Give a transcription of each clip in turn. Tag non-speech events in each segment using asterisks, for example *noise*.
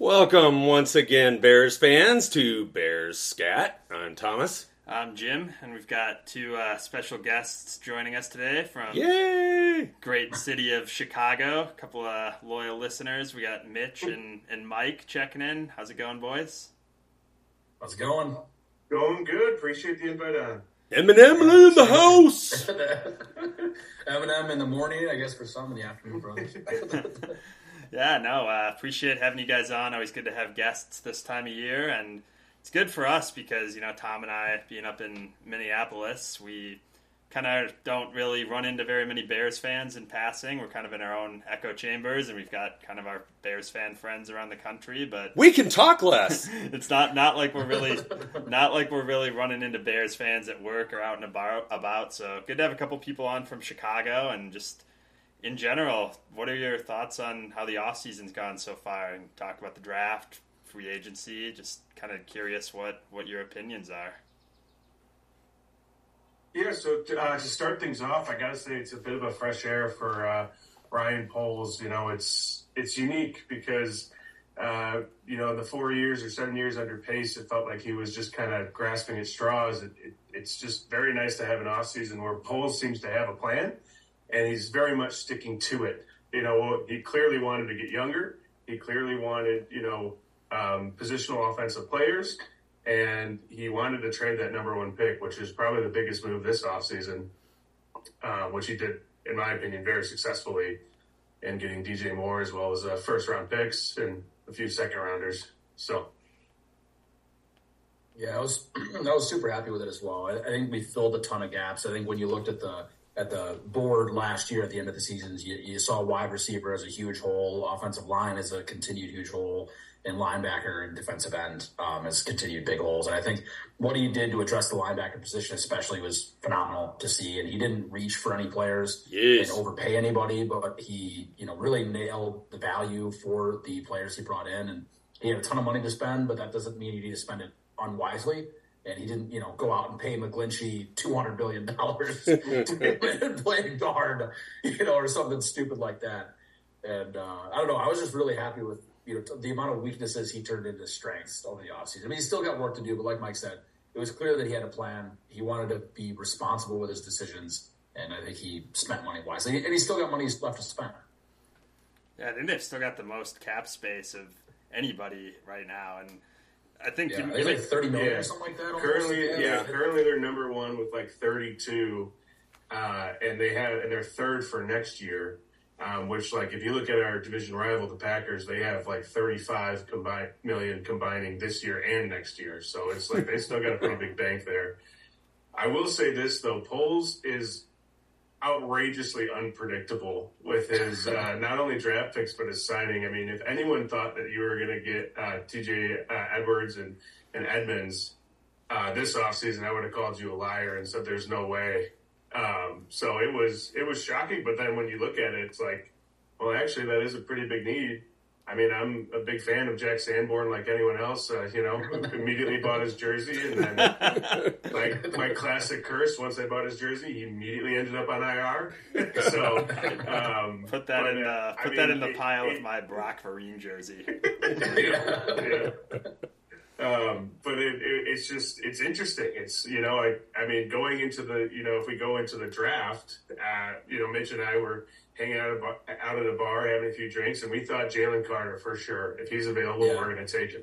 Welcome once again, Bears fans, to Bears Scat. I'm Thomas. I'm Jim, and we've got two uh, special guests joining us today from Yay! great city of Chicago. A couple of loyal listeners. We got Mitch and, and Mike checking in. How's it going, boys? How's it going? Going good. Appreciate the invite on. Eminem in the house. *laughs* Eminem in the morning, I guess for some in the afternoon, brothers. *laughs* Yeah, no, uh, appreciate having you guys on. Always good to have guests this time of year, and it's good for us because you know Tom and I being up in Minneapolis, we kind of don't really run into very many Bears fans in passing. We're kind of in our own echo chambers, and we've got kind of our Bears fan friends around the country, but We can talk less. *laughs* it's not not like we're really not like we're really running into Bears fans at work or out and about. about. So good to have a couple people on from Chicago and just in general. What are your thoughts on how the off season's gone so far? And talk about the draft, free agency. Just kind of curious what what your opinions are. Yeah, so uh, to start things off, I gotta say it's a bit of a fresh air for uh, Ryan Poles. You know, it's it's unique because uh, you know the four years or seven years under Pace, it felt like he was just kind of grasping at straws. It, it, it's just very nice to have an off season where Poles seems to have a plan, and he's very much sticking to it. You know, he clearly wanted to get younger. He clearly wanted, you know, um, positional offensive players, and he wanted to trade that number one pick, which is probably the biggest move this offseason, uh, which he did, in my opinion, very successfully in getting DJ Moore as well as uh, first round picks and a few second rounders. So, Yeah, I was *clears throat* I was super happy with it as well. I, I think we filled a ton of gaps. I think when you looked at the at the board last year at the end of the seasons, you, you saw wide receiver as a huge hole, offensive line as a continued huge hole, and linebacker and defensive end um, as continued big holes. And I think what he did to address the linebacker position, especially, was phenomenal to see. And he didn't reach for any players Yes. and overpay anybody, but he you know really nailed the value for the players he brought in. And he had a ton of money to spend, but that doesn't mean you need to spend it unwisely. And he didn't, you know, go out and pay McGlinchey two hundred billion dollars *laughs* to *laughs* play guard, you know, or something stupid like that. And uh, I don't know. I was just really happy with you know the amount of weaknesses he turned into strengths over the offseason. I mean, he's still got work to do, but like Mike said, it was clear that he had a plan. He wanted to be responsible with his decisions, and I think he spent money wisely. And he's still got money left to spend. Yeah, I think they've still got the most cap space of anybody right now, and I think Yeah, it's like thirty million Yeah. or something like that. almost. currently, yeah, currently they're number one with like 32, uh, and they have and they're third for next year. Um, which, like, if you look at our division rival, the Packers, they have like 35 combined million combining this year and next year. So it's like they still got a pretty big *laughs* bank there. I will say this though, Poles is outrageously unpredictable with his uh, not only draft picks but his signing. I mean, if anyone thought that you were going to get uh, T.J. Uh, Edwards and and Edmunds uh, this offseason, I would have called you a liar and said there's no way. Um, so it was it was shocking, but then when you look at it, it's like, well, actually, that is a pretty big need. I mean, I'm a big fan of Jack Sanborn, like anyone else. Uh, you know, immediately bought his jersey, and then *laughs* like my classic curse. Once I bought his jersey, he immediately ended up on IR. so um, put that but, in uh, uh, I put that mean, in the it- pile it- with my Brock Vereen jersey. *laughs* yeah. Um, but it, it, it's just it's interesting. It's you know I I mean going into the you know if we go into the draft, uh, you know Mitch and I were hanging out bar, out at a bar having a few drinks, and we thought Jalen Carter for sure. If he's available, Yeah. we're going to take him.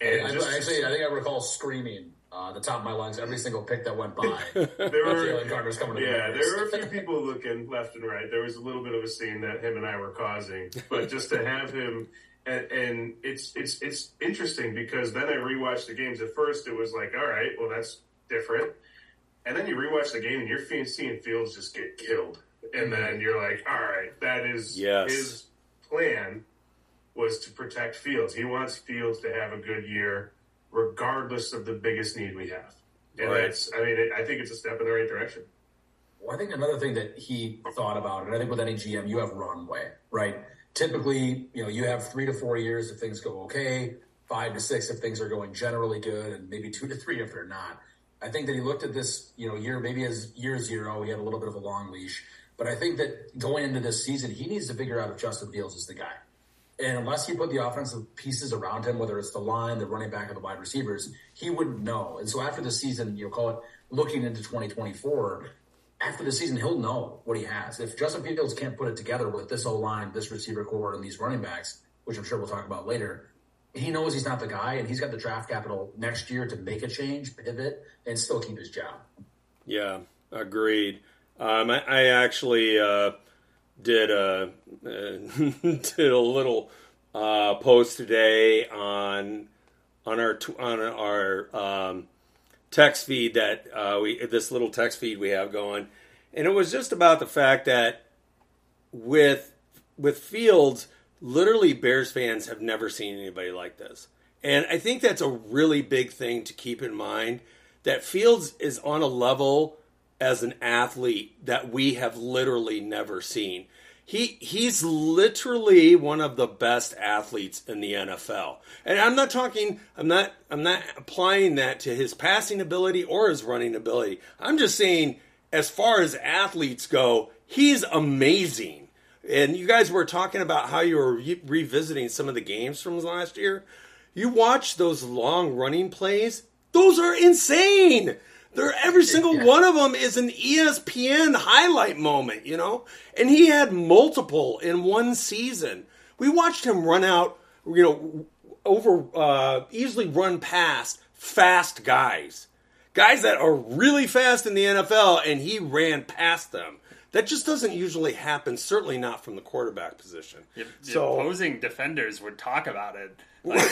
I, And just, actually, I think I recall screaming uh, the top of my lungs every single pick that went by. *laughs* there were Jalen Carter's coming to the yeah, Bears. there were a few *laughs* people looking left and right. There was a little bit of a scene that him and I were causing, but just to have him, and, and it's it's it's interesting because then I rewatched the games. At first, it was like, all right, well that's different, and then you rewatch the game and you're seeing Fields just get killed, and then you're like, all right, that is Yes. his plan was to protect Fields. He wants Fields to have a good year, regardless of the biggest need we have. And Right. that's, I mean, it, I think it's a step in the right direction. Well, I think another thing that he thought about, and I think with any GM, you have runway, right? Typically, you know, you have three to four years if things go okay, five to six if things are going generally good, and maybe two to three if they're not. I think that he looked at this, you know, year maybe as year zero, he had a little bit of a long leash, but I think that going into this season, he needs to figure out if Justin Fields is the guy. And unless he put the offensive pieces around him, whether it's the line, the running back, or the wide receivers, he wouldn't know. And so after the season, you know, call it looking into 2024, after the season, he'll know what he has. If Justin Fields can't put it together with this O line, this receiver corps, and these running backs, which I'm sure we'll talk about later, he knows he's not the guy, and he's got the draft capital next year to make a change, pivot, and still keep his job. Yeah, agreed. Um, I, I, actually uh, did a *laughs* did a little uh, post today on on our on our um, text feed that uh, we this little text feed we have going, and it was just about the fact that with with Fields, literally Bears fans have never seen anybody like this, and I think that's a really big thing to keep in mind. That Fields is on a level as an athlete that we have literally never seen. He he's literally one of the best athletes in the NFL. And I'm not talking I'm not I'm not applying that to his passing ability or his running ability. I'm just saying as far as athletes go, he's amazing. And you guys were talking about how you were re- revisiting some of the games from last year. You watch those long running plays, those are insane. They're, every single yeah. one of them is an ESPN highlight moment, you know? And he had multiple in one season. We watched him run out, you know, over, uh, easily run past fast guys. Guys that are really fast in the NFL, and he ran past them. That just doesn't usually happen, certainly not from the quarterback position. The, the so, opposing defenders would talk about it. *laughs* Like,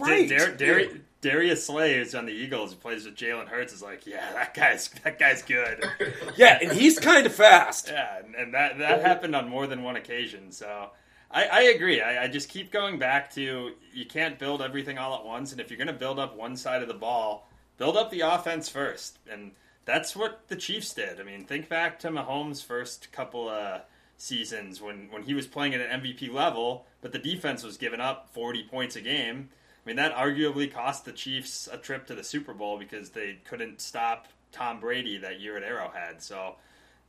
right. Dar- Dar- Darius Slay, who's on the Eagles, who plays with Jalen Hurts, is like, yeah, that guy's that guy's good. *laughs* yeah, and he's kind of fast. Yeah, and, and that that happened on more than one occasion. So I, I agree. I, I, just keep going back to you can't build everything all at once, and if you're going to build up one side of the ball, build up the offense first, and that's what the Chiefs did. I mean, think back to Mahomes' first couple of seasons when when he was playing at an MVP level, but the defense was giving up 40 points a game I mean, that arguably cost the Chiefs a trip to the Super Bowl because they couldn't stop Tom Brady that year at Arrowhead. So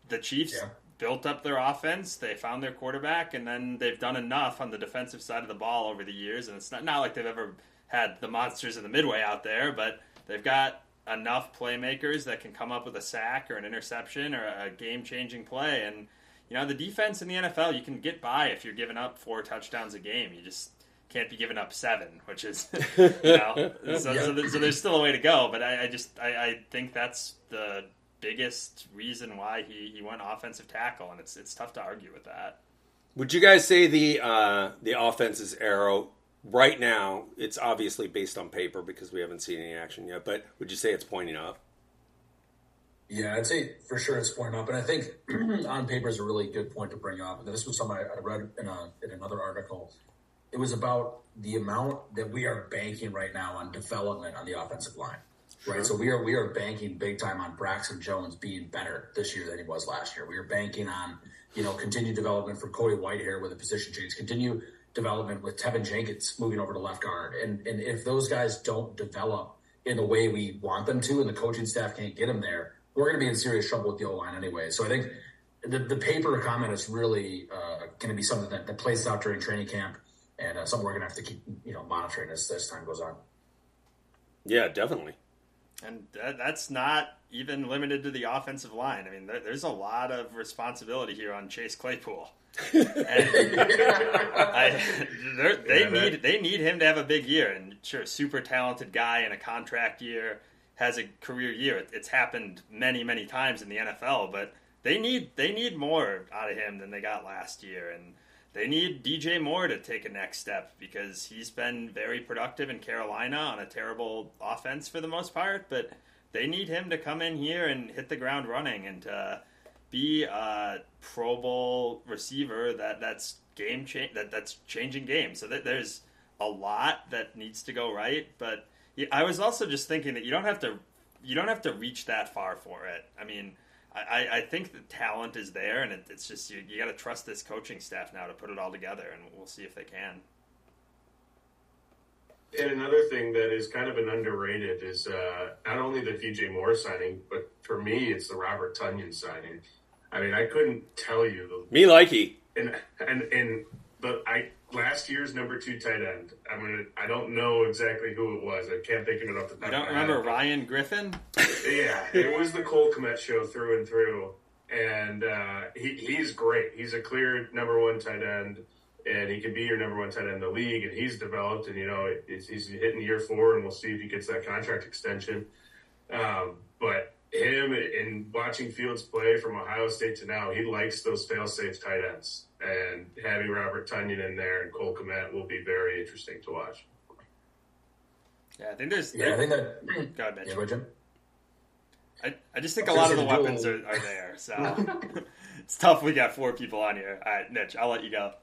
the Chiefs yeah. built up their offense, they found their quarterback, and then they've done enough on the defensive side of the ball over the years. And it's not, not like they've ever had the monsters of the Midway out there, but they've got enough playmakers that can come up with a sack or an interception or a game changing play. And, you know, the defense in the NFL, you can get by if you're giving up four touchdowns a game. You just can't be giving up seven, which is, *laughs* you know, so, yeah. so, so, there's still a way to go. But I, I just I, I, think that's the biggest reason why he, he went offensive tackle, and it's it's tough to argue with that. Would you guys say the uh, the offense's arrow right now? It's obviously based on paper because we haven't seen any action yet. But would you say it's pointing up? Yeah, I'd say for sure it's pointing up, and I think *clears throat* on paper is a really good point to bring up. This was something I read in, a, in another article it was about the amount that we are banking right now on development on the offensive line. Right. So we are we are banking big time on Braxton Jones being better this year than he was last year. We are banking on, you know, continued development for Cody Whitehair with a position change, continue development with Teven Jenkins moving over to left guard. And and if those guys don't develop in the way we want them to and the coaching staff can't get them there, we're going to be in serious trouble with the O line anyway. So I think the, the paper comment is really uh, going to be something that, that plays out during training camp and uh, something we're going to have to keep you know monitoring as, as time goes on. Yeah, definitely. And that, that's not even limited to the offensive line. I mean, there, there's a lot of responsibility here on Chase Claypool. *laughs* I, they yeah, need they need him to have a big year, and sure, super talented guy in a contract year has a career year. It's happened many many times in the NFL, but they need they need more out of him than they got last year, and they need DJ Moore to take a next step because he's been very productive in Carolina on a terrible offense for the most part, but they need him to come in here and hit the ground running and to be a Pro Bowl receiver that that's game change that that's changing games. So that there's a lot that needs to go right, but I was also just thinking that you don't have to you don't have to reach that far for it. I mean, I, I think the talent is there, and it, it's just you, you got to trust this coaching staff now to put it all together, and we'll see if they can. And another thing that is kind of an underrated is uh, not only the DJ Moore signing, but for me, it's the Robert Tonyan signing. I mean, I couldn't tell you the me likey and and and but I last year's number two tight end. I'm gonna. I don't know exactly who it was. I can't think of it off the top. I don't remember. Ryan Griffin. Yeah, it was the Cole Kmet show through and through, and uh, he he's great. He's a clear number one tight end, and he can be your number one tight end in the league. And he's developed, and you know it's, he's hitting year four, and we'll see if he gets that contract extension. Um, but him and watching Fields play from Ohio State to now, he likes those fail-safe tight ends, and having Robert Tonyan in there and Cole Kmet will be very interesting to watch. Yeah, I think there's. Yeah, I think that. Go ahead, Mitch. Yeah, Jim. I, I just think a lot of the weapons are, are there. *laughs* So *laughs* it's tough. We got four people on here. All right, Mitch, I'll let you go.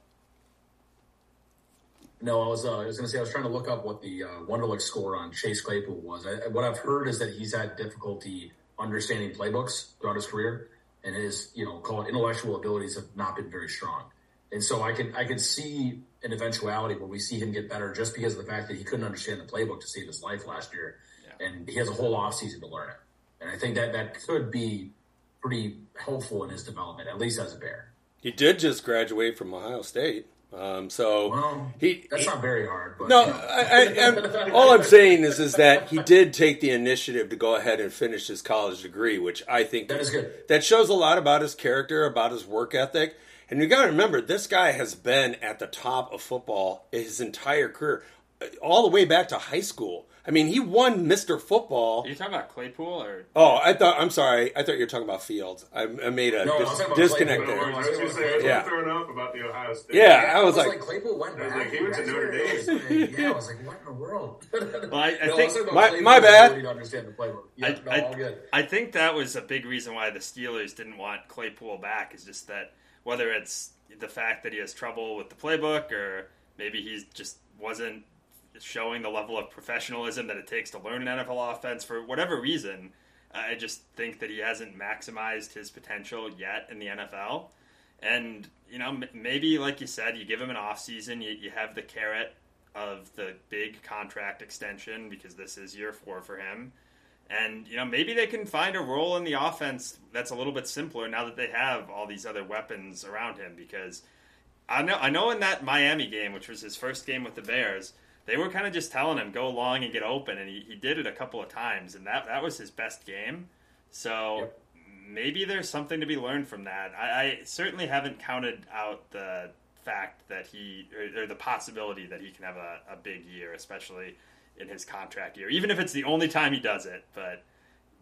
No, I was. Uh, I was going to say I was trying to look up what the uh, Wonderlic score on Chase Claypool was. I, what I've heard is that he's had difficulty understanding playbooks throughout his career, and his you know call it intellectual abilities have not been very strong. And so I can I can see an eventuality where we see him get better just because of the fact that he couldn't understand the playbook to save his life last year, Yeah. and he has a whole off season to learn it. And I think that that could be pretty helpful in his development, at least as a bear. He did just graduate from Ohio State, um, so Well, he. that's he- not very hard. But, no. I, I, all I'm saying is is that he did take the initiative to go ahead and finish his college degree, which I think That is good. That shows a lot about his character, about his work ethic, and you got to remember this guy has been at the top of football his entire career, all the way back to high school. I mean, he won Mr. Football. Are you talking about Claypool or? Oh, I thought. I'm sorry. I thought you were talking about Fields. I, I made a No, dis- talking disconnect there. I was going to say, Yeah. throwing up about the Ohio State. Yeah, I was I like, Claypool went I was back. like, he went to Notre graduated. yeah, I was like, what in the world? *laughs* Well, I, I No, think was talking about My- Claypool's my bad. ability To understand the playbook. Yeah, I, no, all good. I think that was a big reason why the Steelers didn't want Claypool back. Is just that whether it's the fact that he has trouble with the playbook, or maybe he just wasn't showing the level of professionalism that it takes to learn an NFL offense for whatever reason. I just think that he hasn't maximized his potential yet in the NFL. And, you know, maybe, like you said, you give him an offseason, you, you have the carrot of the big contract extension because this is year four for him. And, you know, maybe they can find a role in the offense that's a little bit simpler now that they have all these other weapons around him because I know I know in that Miami game, which was his first game with the Bears, they were kind of just telling him go long and get open, and he, he did it a couple of times, and that that was his best game. So Yep. maybe there's something to be learned from that. I, I certainly haven't counted out the fact that he or, or the possibility that he can have a, a big year, especially in his contract year, even if it's the only time he does it. But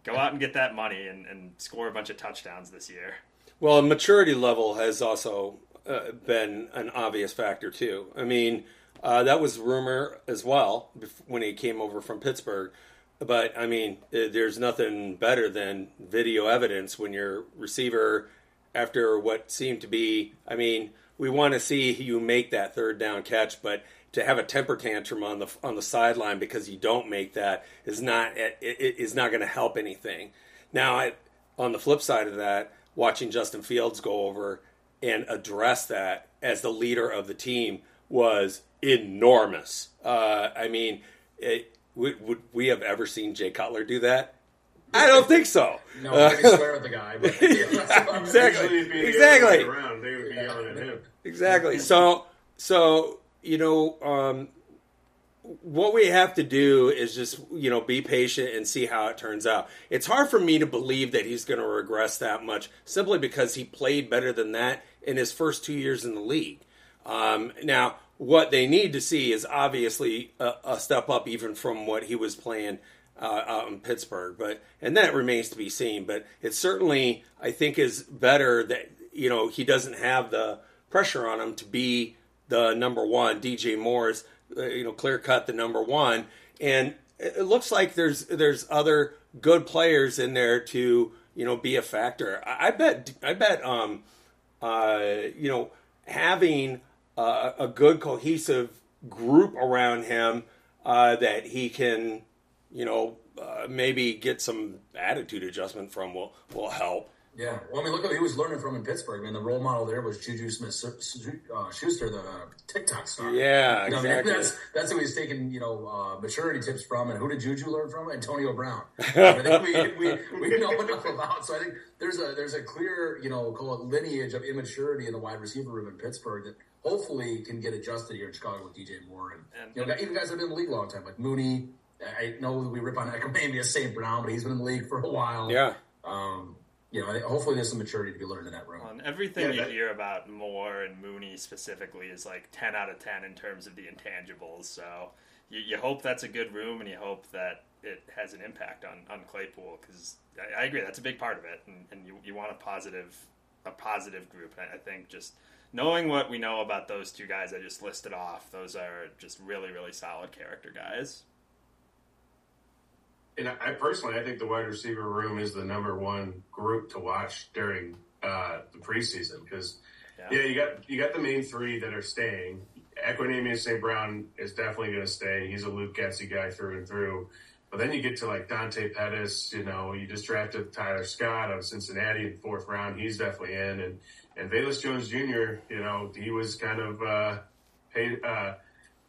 go out and get that money and, and score a bunch of touchdowns this year. Well, maturity level has also uh, been an obvious factor too. I mean, uh, that was rumor as well when he came over from Pittsburgh. But I mean, uh, there's nothing better than video evidence when your receiver, after what seemed to be, I mean, we want to see you make that third down catch, but to have a temper tantrum on the on the sideline because you don't make that is not it, is not going to help anything. Now, I, on the flip side of that, watching Justin Fields go over and address that as the leader of the team was enormous. Uh, I mean, it, would, would we have ever seen Jay Cutler do that? I don't think so. No, maybe swear at the guy. But, *laughs* yeah, *laughs* Exactly. Exactly. around. They would be yelling at him. exactly. So, so you know, um, what we have to do is just you know be patient and see how it turns out. It's hard for me to believe that he's going to regress that much simply because he played better than that in his first two years in the league. Um, now, what they need to see is obviously a, a step up even from what he was playing uh, out in Pittsburgh, but and that remains to be seen. But it certainly, I think, is better that you know he doesn't have the pressure on him to be the number one. DJ Moore's, uh, you know, clear cut the number one, and it looks like there's there's other good players in there to you know be a factor. I, I bet I bet um uh you know having uh, a good cohesive group around him uh, that he can you know uh, maybe get some attitude adjustment from will will help. yeah. Well, I mean, look what he was learning from in Pittsburgh. I mean, the role model there was Juju Smith uh, Schuster, the TikTok star. Yeah, You know, I mean, exactly. that's that's who he's taking, you know, uh, maturity tips from. And who did Juju learn from? Antonio Brown. *laughs* I think we, we, we know enough about. So I think there's a there's a clear, you know, call it lineage of immaturity in the wide receiver room in Pittsburgh that hopefully can get adjusted here in Chicago with DJ Moore and, And- you know even guys that have been in the league a long time like Mooney. I know we rip on Equanimeous St. Brown, but he's been in the league for a while. Yeah. Um, you know, hopefully there's some maturity to be learned in that room. And everything Yeah, you that- hear about Moore and Mooney specifically is like 10 out of 10 in terms of the intangibles. So you, you hope that's a good room and you hope that it has an impact on, on Claypool because I, I agree that's a big part of it and, and you, you want a positive a positive group. And I, I think just knowing what we know about those two guys I just listed off, those are just really, really solid character guys. And I, personally, I think the wide receiver room is the number one group to watch during uh, the preseason because Yeah. yeah. you got you got the main three that are staying. Equanimeous St. Brown is definitely going to stay. He's a Luke Getsy guy through and through. But then you get to like Dante Pettis, you know, you just drafted Tyler Scott of Cincinnati in the fourth round. He's definitely in. And, and Velus Jones Jr., you know, he was kind of, uh, paid, uh,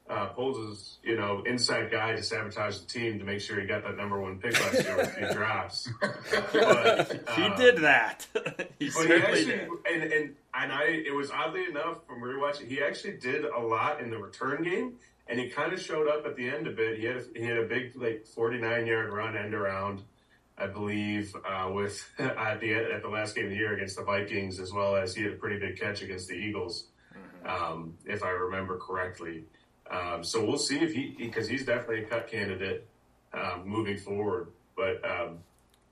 uh, Poles' you know inside guy to sabotage the team to make sure he got that number one pick last year with a *laughs* few drops. But, he uh, did that. he But *laughs* he certainly actually, did. and, and and I, it was oddly enough from rewatching, he actually did a lot in the return game, and he kind of showed up at the end a bit. He had a, he had a big like forty nine yard run end around, I believe, uh, with *laughs* at the at the last game of the year against the Vikings, as well as he had a pretty big catch against the Eagles, um, if I remember correctly. Um, so we'll see if he because he's definitely a cut candidate um, moving forward. But um,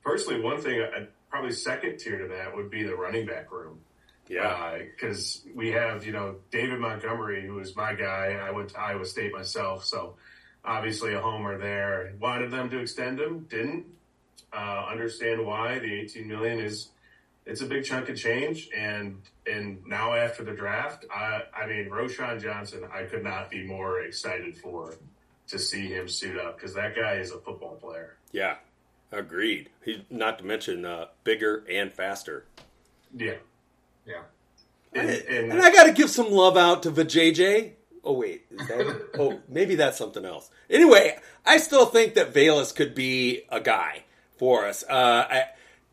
personally, one thing, uh, probably second tier to that would be the running back room. Yeah. Because we have, you know, David Montgomery, who is my guy. I went to Iowa State myself, so obviously a homer there. Wanted them to extend him, didn't. Uh, understand why the 18 million is it's a big chunk of change, and and now after the draft, I I mean Roschon Johnson, I could not be more excited for to see him suit up because that guy is a football player. Yeah. Agreed. He not to mention uh, bigger and faster. Yeah, Yeah. and, and, And I got to give some love out to Vajayjay. Oh wait, is that, oh maybe that's something else. Anyway, I still think that Velus could be a guy for us. Uh, I,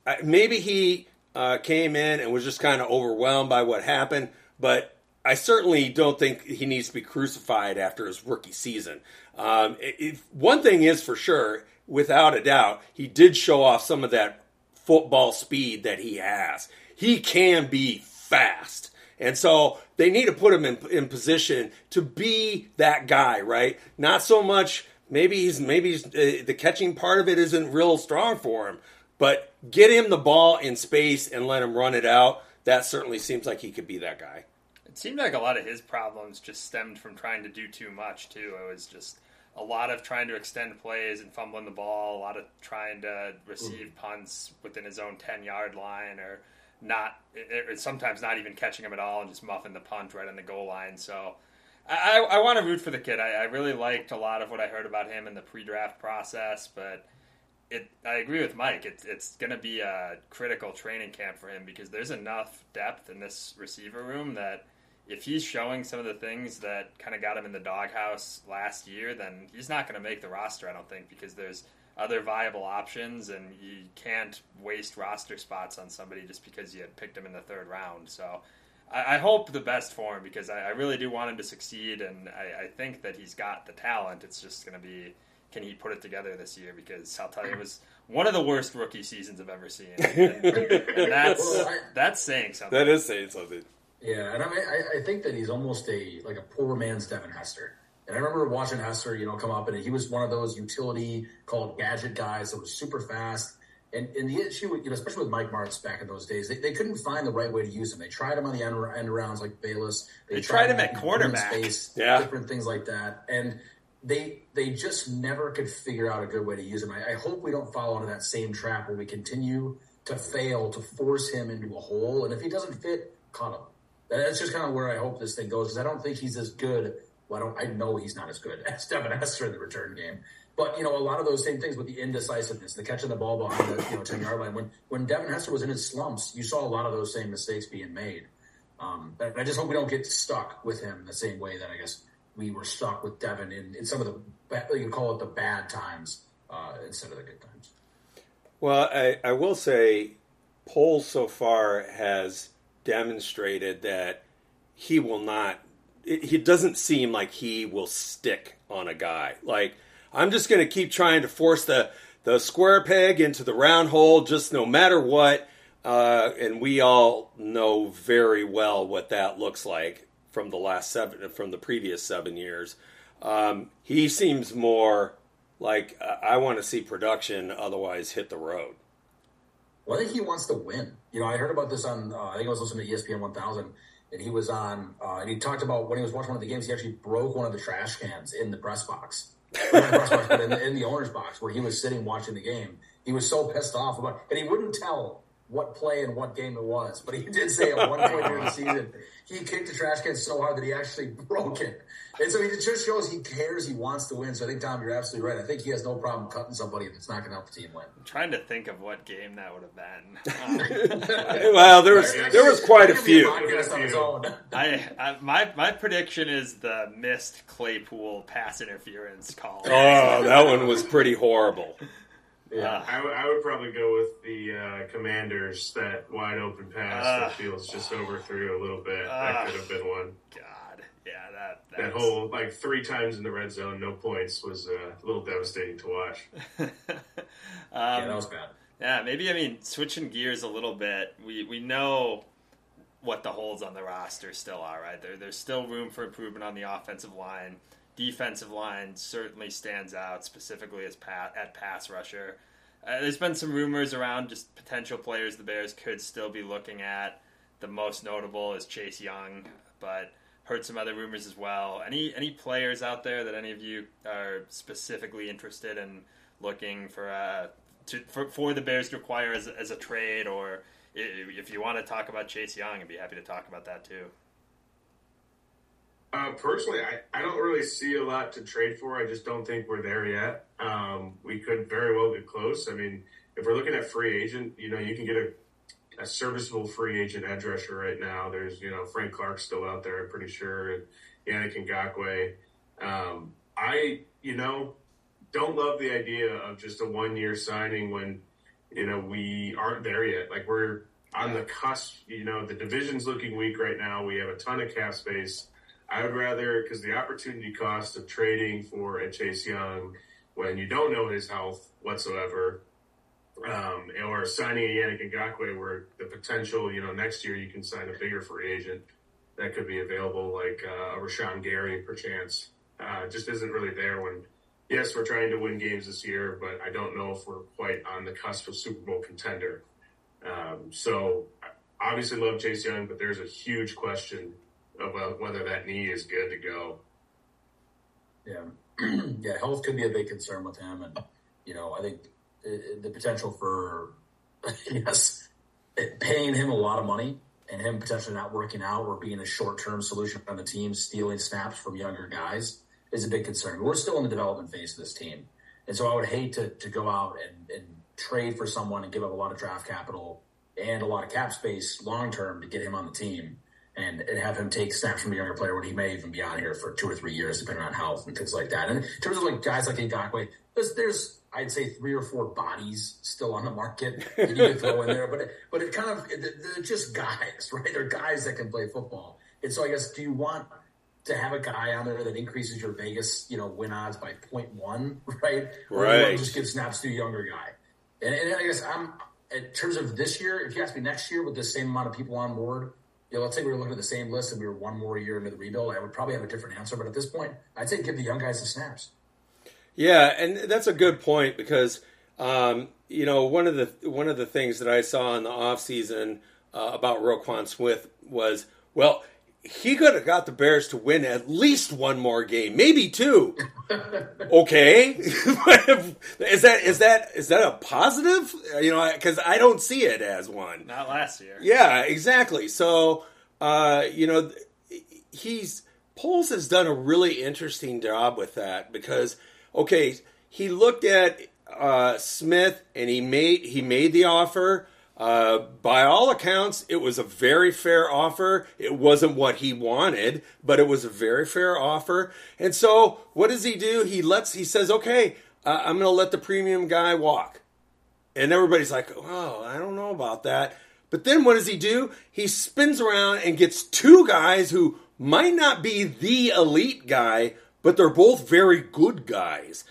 I, maybe he uh, came in and was just kind of overwhelmed by what happened, but I certainly don't think he needs to be crucified after his rookie season. Um, if, one thing is for sure, without a doubt, he did show off some of that football speed that he has. He can be fast. And so they need to put him in, in position to be that guy, right? Not so much maybe he's maybe he's, uh, the catching part of it isn't real strong for him, but get him the ball in space and let him run it out. That certainly seems like he could be that guy. It seemed like a lot of his problems just stemmed from trying to do too much too. It was just a lot of trying to extend plays and fumbling the ball, a lot of trying to receive punts within his own ten yard line, or not. Sometimes not even catching him at all and just muffing the punt right on the goal line. So. I, I, want to root for the kid. I, I really liked a lot of what I heard about him in the pre-draft process, but it, I agree with Mike. It's it's going to be a critical training camp for him because there's enough depth in this receiver room that if he's showing some of the things that kind of got him in the doghouse last year, then he's not going to make the roster. I don't think because there's other viable options, and you can't waste roster spots on somebody just because you had picked him in the third round. So. I, I hope the best for him because I, I really do want him to succeed, and I, I think that he's got the talent. It's just going to be can he put it together this year? Because I'll tell you, it was one of the worst rookie seasons I've ever seen, *laughs* and, and that's Well, I- that's saying something. That is saying something. Yeah, and I, mean, I, I think that he's almost a like a poor man's Devin Hester. And I remember watching Hester, you know, come up, and he was one of those utility called gadget guys that was super fast. And, and the issue, you know, especially with Mike Martz back in those days, they, they couldn't find the right way to use him. They tried him on the end, end rounds like Bayless. They tried him at in quarterback. space, Yeah. different things like that. And they they just never could figure out a good way to use him. I, I hope we don't fall into that same trap where we continue to fail to force him into a hole. And if he doesn't fit, cut him. That's just kind of where I hope this thing goes because I don't think he's as good. Well, I don't. I know he's not as good *laughs* as Devin Hester in the return game. But you know, a lot of those same things with the indecisiveness, the catching the ball behind the you know ten yard line. When when Devin Hester was in his slumps, you saw a lot of those same mistakes being made. Um, I just hope we don't get stuck with him the same way that I guess we were stuck with Devin in, in some of the you can call it the bad times uh, instead of the good times. Well, I, I will say, Poles so far has demonstrated that he will not it, it doesn't seem like he will stick on a guy. Like I'm just going to keep trying to force the the square peg into the round hole, just no matter what. Uh, and we all know very well what that looks like from the last seven, from the previous seven years. Um, he seems more like uh, I want to see production, otherwise hit the road. Well, I think he wants to win. You know, I heard about this on. Uh, I think I was listening to ESPN 1000, and he was on, uh, and he talked about when he was watching one of the games, he actually broke one of the trash cans in the press box. Box, but in the, in the owner's box where he was sitting watching the game. He was so pissed off about, and he wouldn't tell what play and what game it was. But he did say at one point during the *laughs* season, he kicked the trash can so hard that he actually *laughs* broke it. And so it just shows he cares, he wants to win. So I think, Tom, you're absolutely right. I think he has no problem cutting somebody if it's not going to help the team win. I'm trying to think of what game that would have been. Um, *laughs* well, there was there was quite a few. I, I, my my prediction is the missed Claypool pass interference call. Oh, that one was pretty horrible. Yeah, I, w- I would probably go with the uh, Commanders. That wide open pass Uh, that Fields just overthrew a little bit. uh, that could have been one. God, yeah, that That whole like three times in the red zone, no points, was uh, a little devastating to watch. *laughs* um, yeah, that was bad. Yeah, maybe I mean switching gears a little bit. We we know what the holes on the roster still are, right? There there's still room for improvement on the offensive line. Defensive line certainly stands out, specifically as pat, at pass rusher. Uh, there's been some rumors around just potential players the Bears could still be looking at. The most notable is Chase Young, but heard some other rumors as well. Any any players out there that any of you are specifically interested in looking for uh, to, for, for the Bears to acquire as, as a trade, or if you want to talk about Chase Young, I'd be happy to talk about that too. Uh, personally, I, I don't really see a lot to trade for. I just don't think we're there yet. Um, we could very well get close. I mean, if we're looking at free agent, you know, you can get a, a serviceable free agent edge rusher right now. There's, you know, Frank Clark still out there, I'm pretty sure, and Yannick Ngakoue. Um, I, you know, don't love the idea of just a one year signing when, you know, we aren't there yet. Like we're on the cusp, you know, the division's looking weak right now. We have a ton of cap space. I would rather, because the opportunity cost of trading for a Chase Young when you don't know his health whatsoever, um, or signing a Yannick Ngakoue where the potential, you know, next year you can sign a bigger free agent that could be available, like uh, a Rashan Gary, perchance, uh, just isn't really there when, yes, we're trying to win games this year, but I don't know if we're quite on the cusp of Super Bowl contender. Um, so obviously love Chase Young, but there's a huge question about whether that knee is good to go. Yeah, *clears throat* yeah, health could be a big concern with him, and you know, I think uh, the potential for *laughs* yes, paying him a lot of money and him potentially not working out or being a short term solution on the team, stealing snaps from younger guys is a big concern. We're still in the development phase of this team, and so I would hate to to go out and, and trade for someone and give up a lot of draft capital and a lot of cap space long term to get him on the team and, and have him take snaps from a younger player when he may even be on here for two or three years, depending on health and things like that. And in terms of like guys like Ngakoue, there's, there's I'd say three or four bodies still on the market that you can throw in there, but it, but it kind of they're just guys, *laughs* right? They're guys that can play football. And so I guess do you want to have a guy on there that increases your Vegas, you know, win odds by 0.1, *laughs* right? Or do you want Right. to just give snaps to a younger guy? And, and I guess I'm in terms of this year. If you ask me next year with the same amount of people on board, you know, let's say we were looking at the same list and we were one more year into the rebuild, I would probably have a different answer. But at this point, I'd say give the young guys the snaps. Yeah, and that's a good point because um, you know one of the one of the things that I saw in the offseason uh, about Roquan Smith was well he could have got the Bears to win at least one more game, maybe two. *laughs* okay, *laughs* is that is that is that a positive? You know, because I don't see it as one. Not last year. Yeah, exactly. So, uh, you know, he's Poles has done a really interesting job with that because, okay, he looked at uh, Smith and he made he made the offer. Uh, by all accounts, it was a very fair offer. It wasn't what he wanted, but it was a very fair offer. And so, what does he do? He lets he says, "Okay, uh, I'm going to let the premium guy walk." And everybody's like, oh, I don't know about that. But then what does he do? He spins around and gets two guys who might not be the elite guy, but they're both very good guys.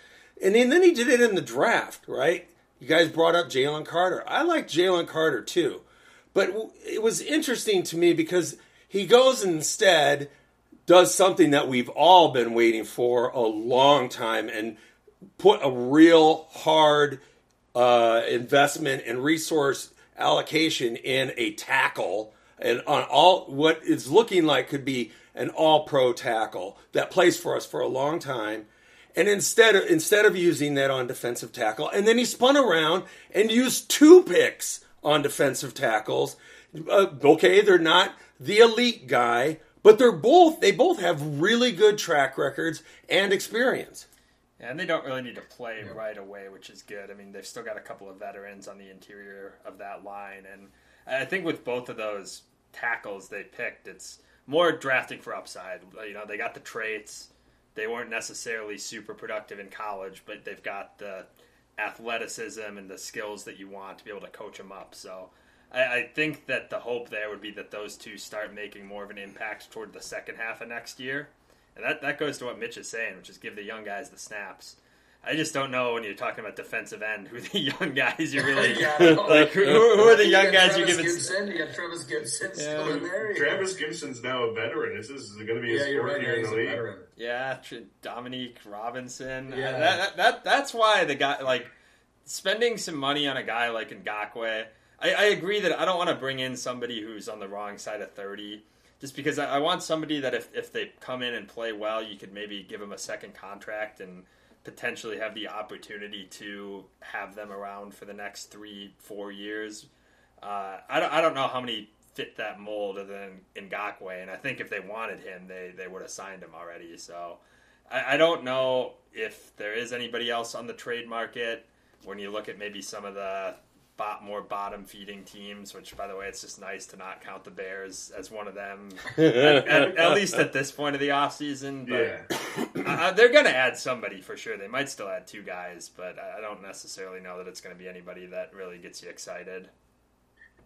And then, then he did it in the draft, right? You guys brought up Jalen Carter. I like Jalen Carter too. But it was interesting to me because he goes instead, does something that we've all been waiting for a long time and put a real hard uh, investment and resource allocation in a tackle and on all what is looking like could be an all pro tackle that plays for us for a long time. And instead of instead of using that on defensive tackle, and then he spun around and used two picks on defensive tackles. Uh, okay, they're not the elite guy, but they're both they both have really good track records and experience. Yeah, and they don't really need to play yeah. right away, which is good. I mean, they've still got a couple of veterans on the interior of that line, and I think with both of those tackles they picked, it's more drafting for upside. You know, they got the traits. They weren't necessarily super productive in college, but they've got the athleticism and the skills that you want to be able to coach them up. So I, I, think that the hope there would be that those two start making more of an impact toward the second half of next year. And that, that goes to what Mitch is saying, which is give the young guys the snaps. I just don't know when you're talking about defensive end who the *laughs* young guys you're really yeah, *laughs* like. Who, who, are the young guys you give it? Gipson, you got Trevis Gipson yeah. still in there. Trevis Gipson's now a veteran. Is this is going to be his yeah, fourth right, year in the league? Yeah, Dominique Robinson. Yeah, that, that, that, that's why the guy like spending some money on a guy like Ngakoue. I, I agree that I don't want to bring in somebody who's on the wrong side of thirty just because I, I, want somebody that if, if they come in and play well, you could maybe give them a second contract and potentially have the opportunity to have them around for the next three, four years. Uh, I, don't, I don't know how many fit that mold other than Ngakoue, and I think if they wanted him, they, they would have signed him already. So I, I don't know if there is anybody else on the trade market when you look at maybe some of the bot, more bottom feeding teams, which by the way, it's just nice to not count the Bears as one of them, *laughs* at, at, at, least at this point of the offseason. But yeah. *coughs* uh, they're going to add somebody for sure. They might still add two guys, but I don't necessarily know that it's going to be anybody that really gets you excited.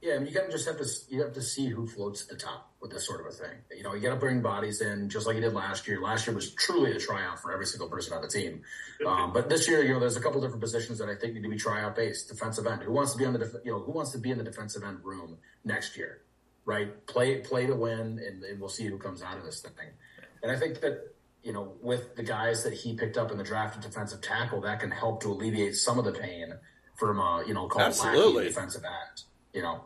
Yeah, I mean, you kind of just have to you have to see who floats at the top with this sort of a thing. You know, you got to bring bodies in just like you did last year. Last year was truly a tryout for every single person on the team. Um, but this year, you know, there's a couple different positions that I think need to be tryout based. Defensive end. Who wants to be on the def- you know who wants to be in the defensive end room next year? Right, play play to win, and, and we'll see who comes out of this thing. And I think that you know, with the guys that he picked up in the draft at defensive tackle, that can help to alleviate some of the pain from uh, you know, called Absolutely. defensive end you know.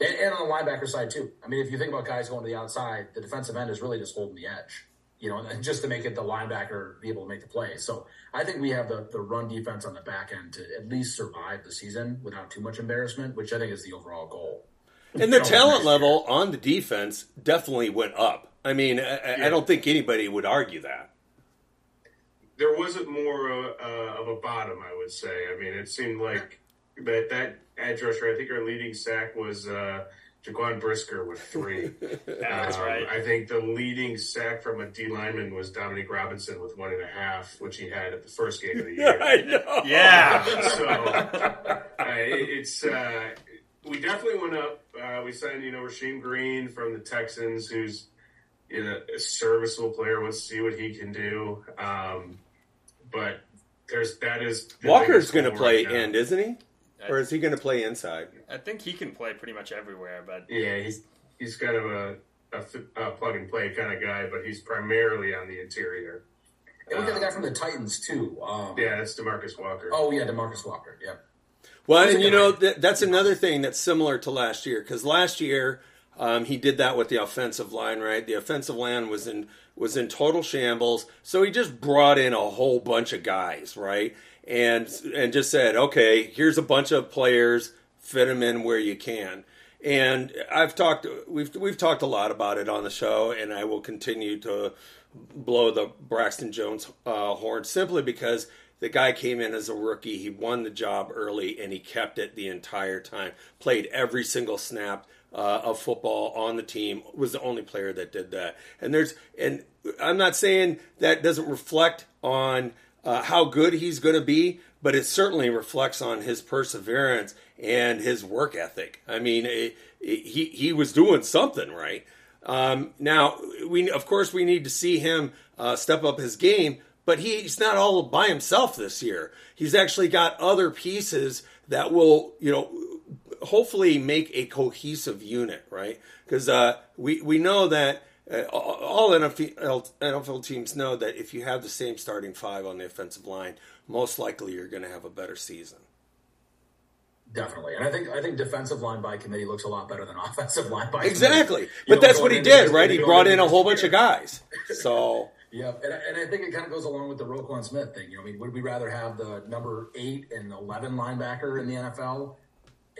And, and, on the linebacker side too. I mean, if you think about guys going to the outside, the defensive end is really just holding the edge, you know, and just to make it the linebacker be able to make the play. So I think we have the, the run defense on the back end to at least survive the season without too much embarrassment, which I think is the overall goal. And the talent level on the defense definitely went up. I mean, I, yeah. I don't think anybody would argue that there wasn't more uh, of a bottom, I would say. I mean, it seemed like that that edge rusher. I think our leading sack was uh, Jaquan Brisker with three. *laughs* That's um, right. I think the leading sack from a D lineman was Dominic Robinson with one and a half, which he had at the first game of the year. *laughs* I know. Yeah. so uh, it's uh, we definitely went up. Uh, we signed you know Rasheem Green from the Texans, who's you know, a serviceable player. Let's see what he can do. Um, but there's that is Walker's going to play right end, isn't he? Or is he going to play inside? I think he can play pretty much everywhere, but yeah, he's he's kind of a, a, a plug and play kind of guy, but he's primarily on the interior. And we got um, the guy from the Titans too. Um, yeah, that's Demarcus Walker. Oh yeah, Demarcus Walker. Yeah. Well, and you know that, that's another thing that's similar to last year because last year um, he did that with the offensive line, right? The offensive line was in was in total shambles, so he just brought in a whole bunch of guys, right? And and just said, okay, here's a bunch of players, fit them in where you can. And I've talked, we've we've talked a lot about it on the show, and I will continue to blow the Braxton Jones uh, horn simply because the guy came in as a rookie. He won the job early, and he kept it the entire time. Played every single snap. Uh, of football on the team was the only player that did that. And there's and I'm not saying that doesn't reflect on uh, how good he's going to be, but it certainly reflects on his perseverance and his work ethic. I mean, it, it, he he was doing something right. Um, now, we of course we need to see him uh, step up his game, but he's not all by himself this year. He's actually got other pieces that will, you know, hopefully make a cohesive unit, right? Because uh, we we know that Uh, all NFL, NFL teams know that if you have the same starting five on the offensive line, most likely you're going to have a better season. Definitely, and I think I think defensive line by committee looks a lot better than *laughs* offensive line by exactly. But that's what he did, right? He brought in a whole bunch of guys. *laughs* So yeah, and, and I think it kind of goes along with the Roquan Smith thing. You know, I mean, would we rather have the number eight and eleven linebacker in the NFL,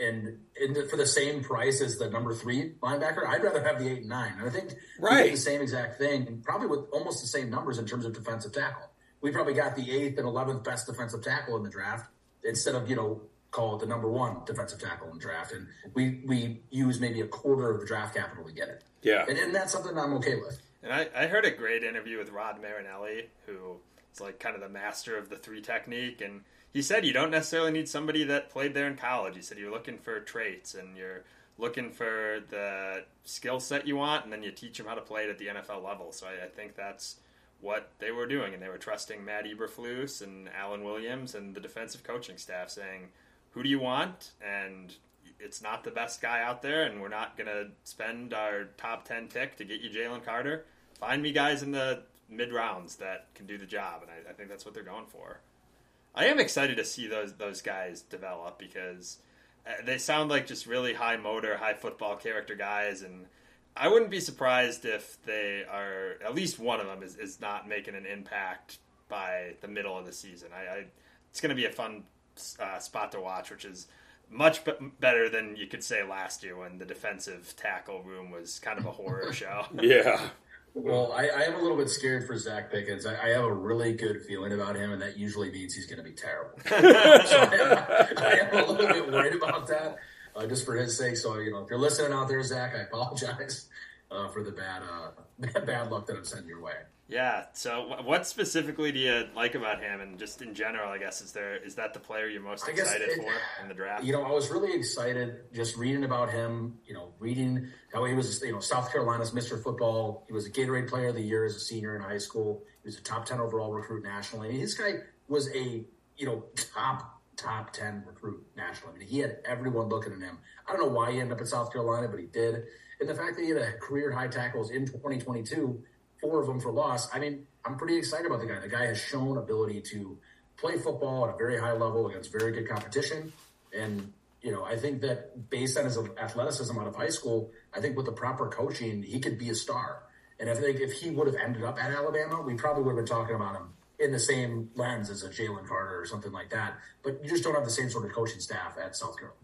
and, and for the same price as the number three linebacker? I'd rather have the eight and nine. And I think right the same exact thing, probably with almost the same numbers in terms of defensive tackle. We probably got the eighth and eleventh best defensive tackle in the draft instead of you know call it the number one defensive tackle in the draft, and we we use maybe a quarter of the draft capital to get it. Yeah, and, and that's something I'm okay with. And I, I heard a great interview with Rod Marinelli, who is like kind of the master of the three technique, and he said you don't necessarily need somebody that played there in college. He said you're looking for traits and you're looking for the skill set you want, and then you teach them how to play it at the NFL level. So I, I think that's what they were doing, and they were trusting Matt Eberflus and Alan Williams and the defensive coaching staff, saying who do you want? And it's not the best guy out there, and we're not going to spend our top 10 pick to get you Jalen Carter. Find me guys in the mid rounds that can do the job, and I, I, think that's what they're going for. I am excited to see those those guys develop because uh, they sound like just really high motor, high football character guys, and I wouldn't be surprised if they are at least one of them is, is not making an impact by the middle of the season. I, I it's going to be a fun uh, spot to watch, which is much b- better than you could say last year when the defensive tackle room was kind of a horror *laughs* show. yeah. Well, I, I, am a little bit scared for Zacch Pickens. I, I, have a really good feeling about him, and that usually means he's going to be terrible. *laughs* so I, am, I, am, a little bit worried about that, uh, just for his sake. So, you know, if you're listening out there, Zach, I apologize uh, for the bad, uh, *laughs* bad luck that I'm sending your way. Yeah. So, what specifically do you like about him, and just in general? I guess is there is that the player you're most excited it, for in the draft? You know, I was really excited just reading about him. You know, reading how he was, you know, South Carolina's Mr. Football. He was a Gatorade Player of the Year as a senior in high school. He was a top ten overall recruit nationally. I mean, this guy was a you know top top ten recruit nationally. I mean, he had everyone looking at him. I don't know why he ended up at South Carolina, but he did. And the fact that he had a career high tackles in 2022 four of them for loss. I mean, I'm pretty excited about the guy. The guy has shown ability to play football at a very high level against very good competition. And, you know, I think that based on his athleticism out of high school, I think with the proper coaching, he could be a star. And I think if he would have ended up at Alabama, we probably would have been talking about him in the same lens as a Jalen Carter or something like that. But you just don't have the same sort of coaching staff at South Carolina.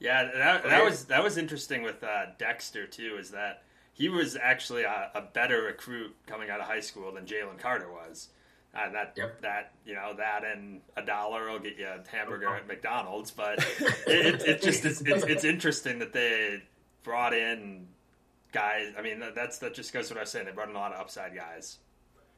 Sure. Yeah, that, that was that was interesting with uh, Dexter too. Is that he was actually a, a, better recruit coming out of high school than Jalen Carter was. Uh, that yep. that you know that and a dollar will get you a hamburger at McDonald's, but *laughs* it, it, it just is, it's, it's interesting that they brought in guys. I mean, that's that just goes to what I was saying. They brought in a lot of upside guys.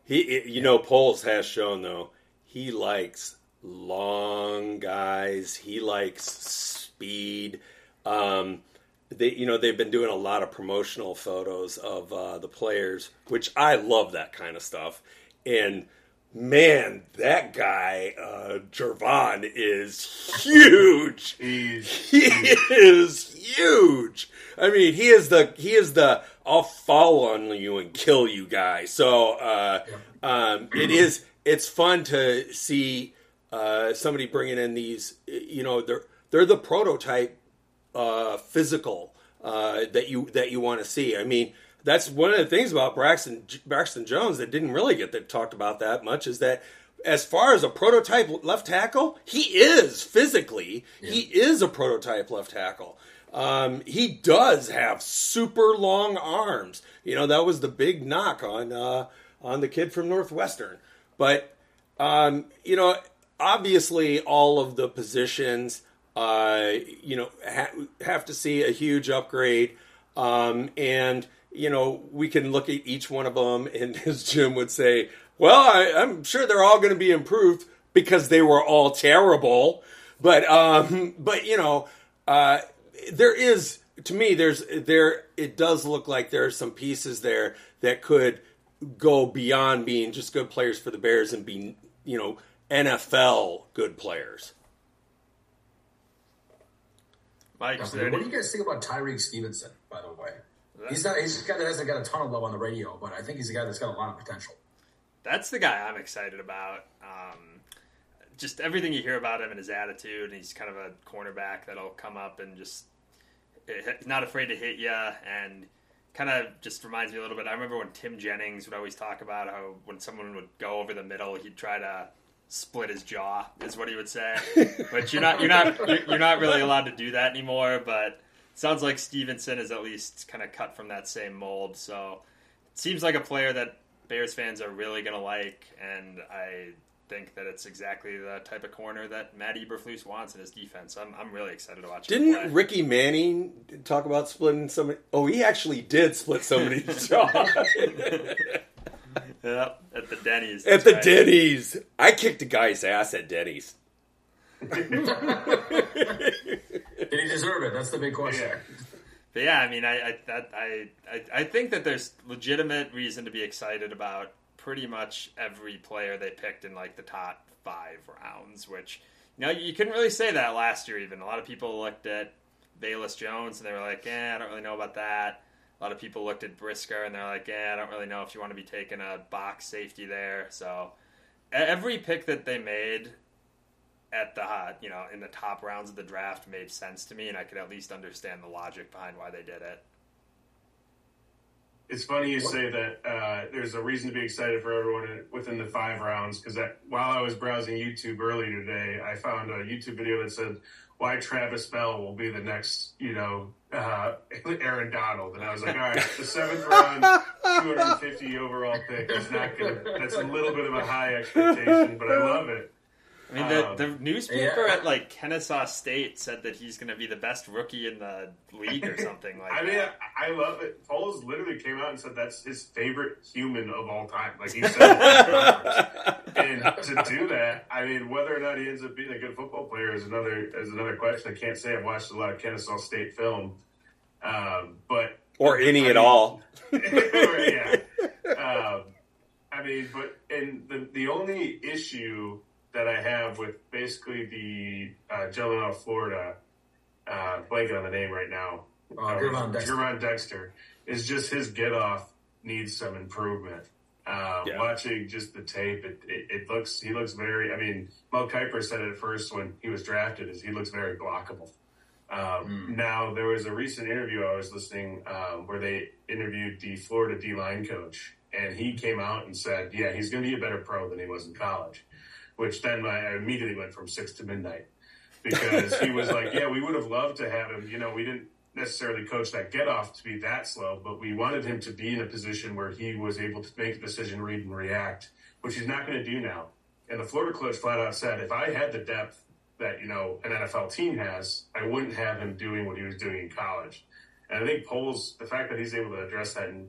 He, you know, Poles has shown though he likes long guys. He likes speed. Um, they you know they've been doing a lot of promotional photos of uh, the players, which I love that kind of stuff. And man, that guy uh, Gervon is huge. *laughs* He's he is huge. I mean, he is the he is the I'll fall on you and kill you guy. So uh, um, it is it's fun to see uh, somebody bringing in these. You know, they're they're the prototype uh, physical uh, that you that you want to see. I mean, that's one of the things about Braxton Braxton Jones that didn't really get talked about that much is that as far as a prototype left tackle, he is physically yeah. he is a prototype left tackle. Um, he does have super long arms. You know that was the big knock on uh, on the kid from Northwestern, but um, you know obviously all of the positions uh, you know, ha- have to see a huge upgrade. Um, and, you know, we can look at each one of them, and *laughs* as Jim would say, well, I, am sure they're all going to be improved because they were all terrible. But, um, *laughs* but you know, uh, there is to me, there's there. It does look like there are some pieces there that could go beyond being just good players for the Bears and be, you know, NFL good players. Mike, what do you guys think about Tyrique Stevenson? By the way, he's not. He's a guy that hasn't got a ton of love on the radio, but I think he's a guy that's got a lot of potential. That's the guy I'm excited about. Um, just everything you hear about him and his attitude, and he's kind of a cornerback that'll come up and just not afraid to hit you, and kind of just reminds me a little bit. I remember when Tim Jennings would always talk about how when someone would go over the middle, he'd try to split his jaw is what he would say. *laughs* but you're not you're not you're not really allowed to do that anymore. But sounds like Stevenson is at least kind of cut from that same mold. So it seems like a player that Bears fans are really going to like, and I think that it's exactly the type of corner that Matt Eberflus wants in his defense. I'm, I'm really excited to watch. Didn't Ricky Manning talk about splitting somebody? Oh, he actually did split somebody's *laughs* jaw. *laughs* Yep, at the Denny's. At the right. Denny's. I kicked a guy's ass at Denny's. *laughs* Did he deserve it? That's the big question. But yeah, I mean, I I, that, I I I think that there's legitimate reason to be excited about pretty much every player they picked in like the top five rounds. Which you know you couldn't really say that last year. Even a lot of people looked at Velus Jones and they were like, "Yeah, I don't really know about that." A lot of people looked at Brisker and they're like, yeah, I don't really know if you want to be taking a box safety there. So every pick that they made at the you know in the top rounds of the draft made sense to me, and I could at least understand the logic behind why they did it. It's funny you say that. Uh, there's a reason to be excited for everyone within the five rounds because while I was browsing YouTube earlier today, I found a YouTube video that said why Travis Bell will be the next, you know, uh, *laughs* Aaron Donald. And I was like, all right, the seventh round, 250 overall pick is not going to, that's a little bit of a high expectation, but I love it. I mean, the, um, the newspaper yeah. at like Kennesaw State said that he's going to be the best rookie in the league or something like. *laughs* I mean, that. I, I love it. Poles literally came out and said that's his favorite human of all time. Like he said, *laughs* and to do that, I mean, whether or not he ends up being a good football player is another is another question. I can't say I've watched a lot of Kennesaw State film, um, but or any I at mean, all. *laughs* yeah. Um, I mean, but and the the only issue that I have with basically the uh, gentleman out of Florida, uh, blanking on the name right now, uh, um, Dexter. Dexter, is just his get off needs some improvement. Uh, yeah. Watching just the tape, it, it, it, looks he looks very. I mean, Mel Kiper said it first when he was drafted, is he looks very blockable. Um, mm. Now there was a recent interview I was listening um, where they interviewed the Florida D line coach, and he came out and said, "Yeah, he's going to be a better pro than he was in college." which then I immediately went from six to midnight because he was like, yeah, we would have loved to have him. You know, we didn't necessarily coach that get off to be that slow, but we wanted him to be in a position where he was able to make a decision, read and react, which he's not going to do now. And the Florida coach flat out said, if I had the depth that, you know, an NFL team has, I wouldn't have him doing what he was doing in college. And I think Poles, the fact that he's able to address that and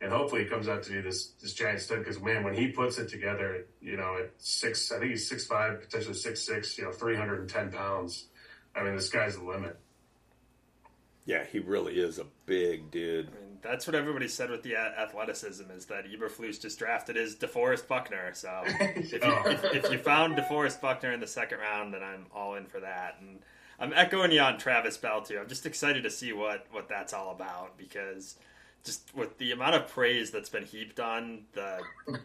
and hopefully comes out to be this this giant stud because man, when he puts it together, you know, at six, I think he's six five, potentially six six, you know, three hundred and ten pounds. I mean, the sky's the limit. Yeah, he really is a big dude. I mean, that's what everybody said with the athleticism is that Eberflus just drafted his DeForest Buckner. So *laughs* if you, if, if you found DeForest Buckner in the second round, then I'm all in for that. And I'm echoing you on Travis Bell too. I'm just excited to see what what that's all about because just with the amount of praise that's been heaped on the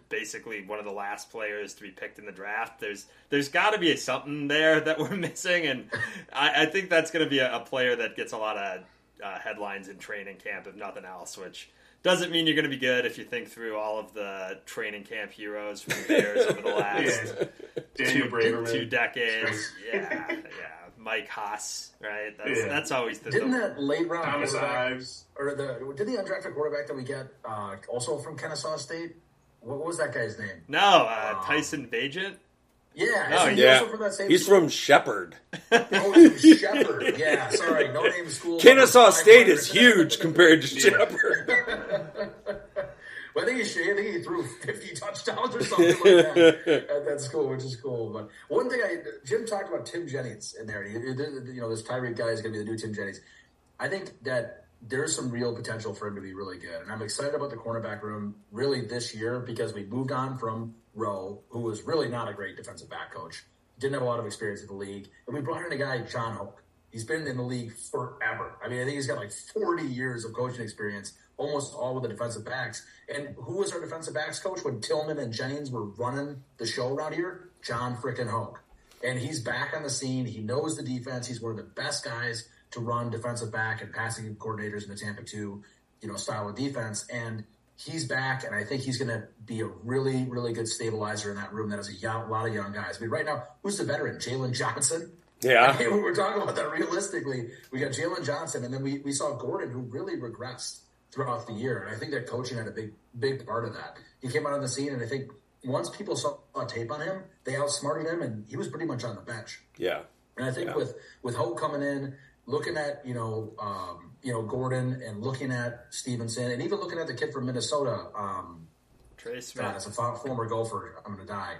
basically one of the last players to be picked in the draft, there's there's got to be something there that we're *laughs* missing, and I, I think that's going to be a, a, player that gets a lot of uh, headlines in training camp, if nothing else. Which doesn't mean you're going to be good if you think through all of the training camp heroes from the Bears over the *laughs* last yeah. two, two decades. Yeah, yeah. Mike Hass, right? That's yeah. that's always the didn't that late round Thomas Ives or the did the undrafted quarterback that we get uh, also from Kennesaw State? What, what, was that guy's name? No, uh, um, Tyson Bagent. Yeah, oh, yeah. From He's school? from Shepherd. *laughs* oh, he's from *laughs* Shepherd. Yeah, sorry, no name school. Kennesaw State is huge compared to Shepherd. *laughs* I think he, I think he threw 50 *laughs* touchdowns or something like that *laughs* at that school, which is cool. But one thing I Jim talked about Tim Jennings in there. You know, this Tyrique guy is going to be the new Tim Jennings. I think that there's some real potential for him to be really good. And I'm excited about the cornerback room really this year because we moved on from Rowe, who was really not a great defensive back coach, didn't have a lot of experience in the league. And we brought in a guy, John Hoke. He's been in the league forever. I mean, I think he's got like 40 years of coaching experience, almost all with the defensive backs. And who was our defensive backs coach when Tillman and Jennings were running the show around here? John frickin' Hoke. And he's back on the scene. He knows the defense. He's one of the best guys to run defensive back and passing coordinators in the Tampa 2, you know, style of defense. And he's back, and I think he's going to be a really, really good stabilizer in that room that has a lot of young guys. I mean, right now, who's the veteran? Jaylon Johnson? Yeah. I mean, we're talking about that realistically. We got Jaylon Johnson, and then we, we saw Gordon, who really regressed throughout the year. And I think that coaching had a big, big part of that. He came out on the scene, and I think once people saw a tape on him, they outsmarted him, and he was pretty much on the bench. Yeah. And I think Yeah. with with Hoke coming in, looking at you know um, you know Gordon and looking at Stevenson, and even looking at the kid from Minnesota, um, Trey Smith. as a fo- former golfer, I'm gonna die.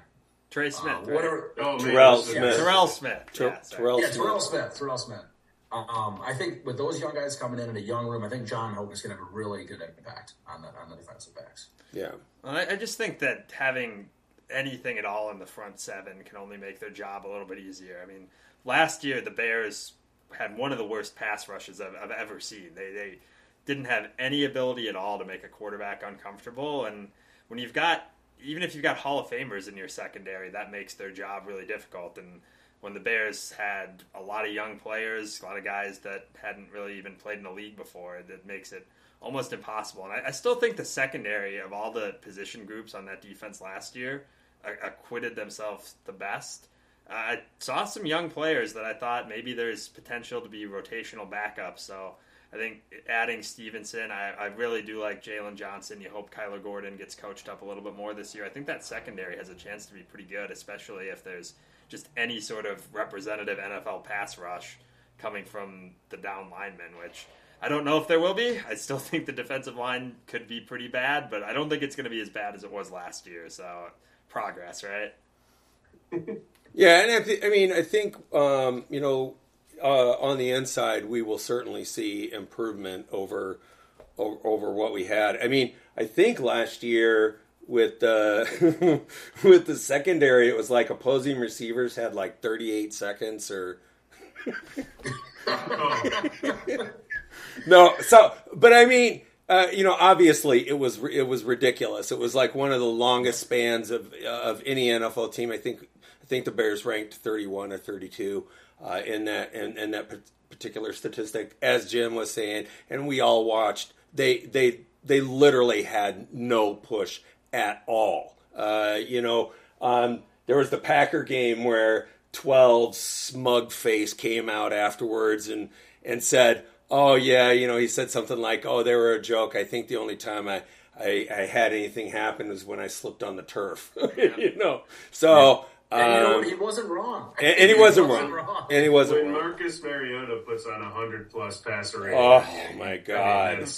Trey Smith. Uh, right? whatever. Oh, man, Terrell listen, Smith. Terrell Smith. Ter- yeah. Terrell Yeah, Smith. Terrell Smith. Terrell Smith. Um, I think with those young guys coming in in a young room, I think John Hoke is going to have a really good impact on the on the defensive backs. Yeah. I, I just think that having anything at all in the front seven can only make their job a little bit easier. I mean, last year the Bears had one of the worst pass rushes I've, I've ever seen. They they didn't have any ability at all to make a quarterback uncomfortable, and when you've got even if you've got Hall of Famers in your secondary, that makes their job really difficult. And when the Bears had a lot of young players, a lot of guys that hadn't really even played in the league before, that makes it almost impossible. And I, I still think the secondary of all the position groups on that defense last year a- acquitted themselves the best. Uh, I saw some young players that I thought maybe there's potential to be rotational backups. So I think adding Stevenson, I, I really do like Jaylon Johnson. You hope Kyler Gordon gets coached up a little bit more this year. I think that secondary has a chance to be pretty good, especially if there's just any sort of representative NFL pass rush coming from the down linemen, which I don't know if there will be. I still *laughs* think the defensive line could be pretty bad, but I don't think it's going to be as bad as it was last year. So progress, right? *laughs* Yeah, and I, th- I mean, I think um, you know, uh, on the inside, we will certainly see improvement over o- over what we had. I mean, I think last year with the *laughs* with the secondary, it was like opposing receivers had like 38 seconds or *laughs* no. So, but I mean. Uh, you know, obviously, it was it was ridiculous. It was like one of the longest spans of of any NFL team. I think I think the Bears ranked 31 or 32 uh, in that in, in that particular statistic, as Jim was saying, and we all watched. They they they literally had no push at all. Uh, you know, um, there was the Packer game where 12 smug face came out afterwards and and said, "Oh yeah, you know," he said something like, "Oh, they were a joke. I think the only time I." I, I had anything happen was when I slipped on the turf, *laughs* you know. So And you know um, what? He wasn't wrong. *laughs* and, and he wasn't wrong. And he wasn't wrong. When wrong. Marcus Mariota puts on a hundred plus passer rating, Oh my I mean, god!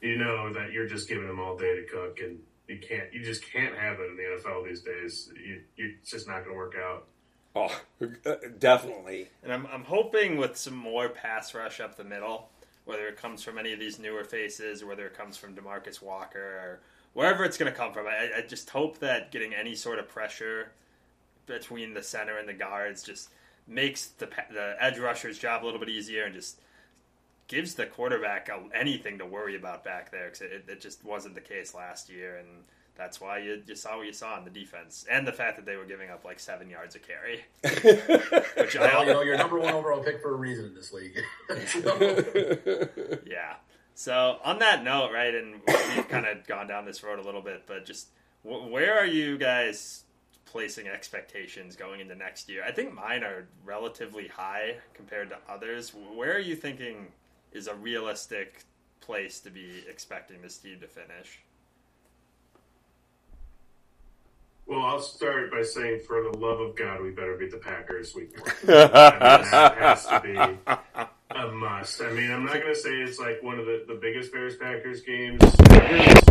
you know that you're just giving him all day to cook, and you can't, you just can't have it in the NFL these days. You, you it's just not going to work out. Oh, uh, definitely. And I'm, I'm hoping with some more pass rush up the middle, whether it comes from any of these newer faces or whether it comes from Demarcus Walker or wherever it's going to come from. I, I just hope that getting any sort of pressure between the center and the guards just makes the the edge rusher's job a little bit easier and just gives the quarterback a, anything to worry about back there because it, it just wasn't the case last year and that's why you, you saw what you saw in the defense and the fact that they were giving up like seven yards a carry *laughs* which I, Well, you know, you're number one overall pick for a reason in this league. *laughs* *laughs* Yeah. So on that note, right, and we've kind of gone down this road a little bit, but just wh- where are you guys placing expectations going into next year? I think mine are relatively high compared to others. Where are you thinking is a realistic place to be expecting this team to finish? Well, I'll start by saying, for the love of God, we better beat the Packers week one. *laughs* I mean, that has to be a must. I mean, I'm not going to say it's like one of the, the biggest Bears Packers games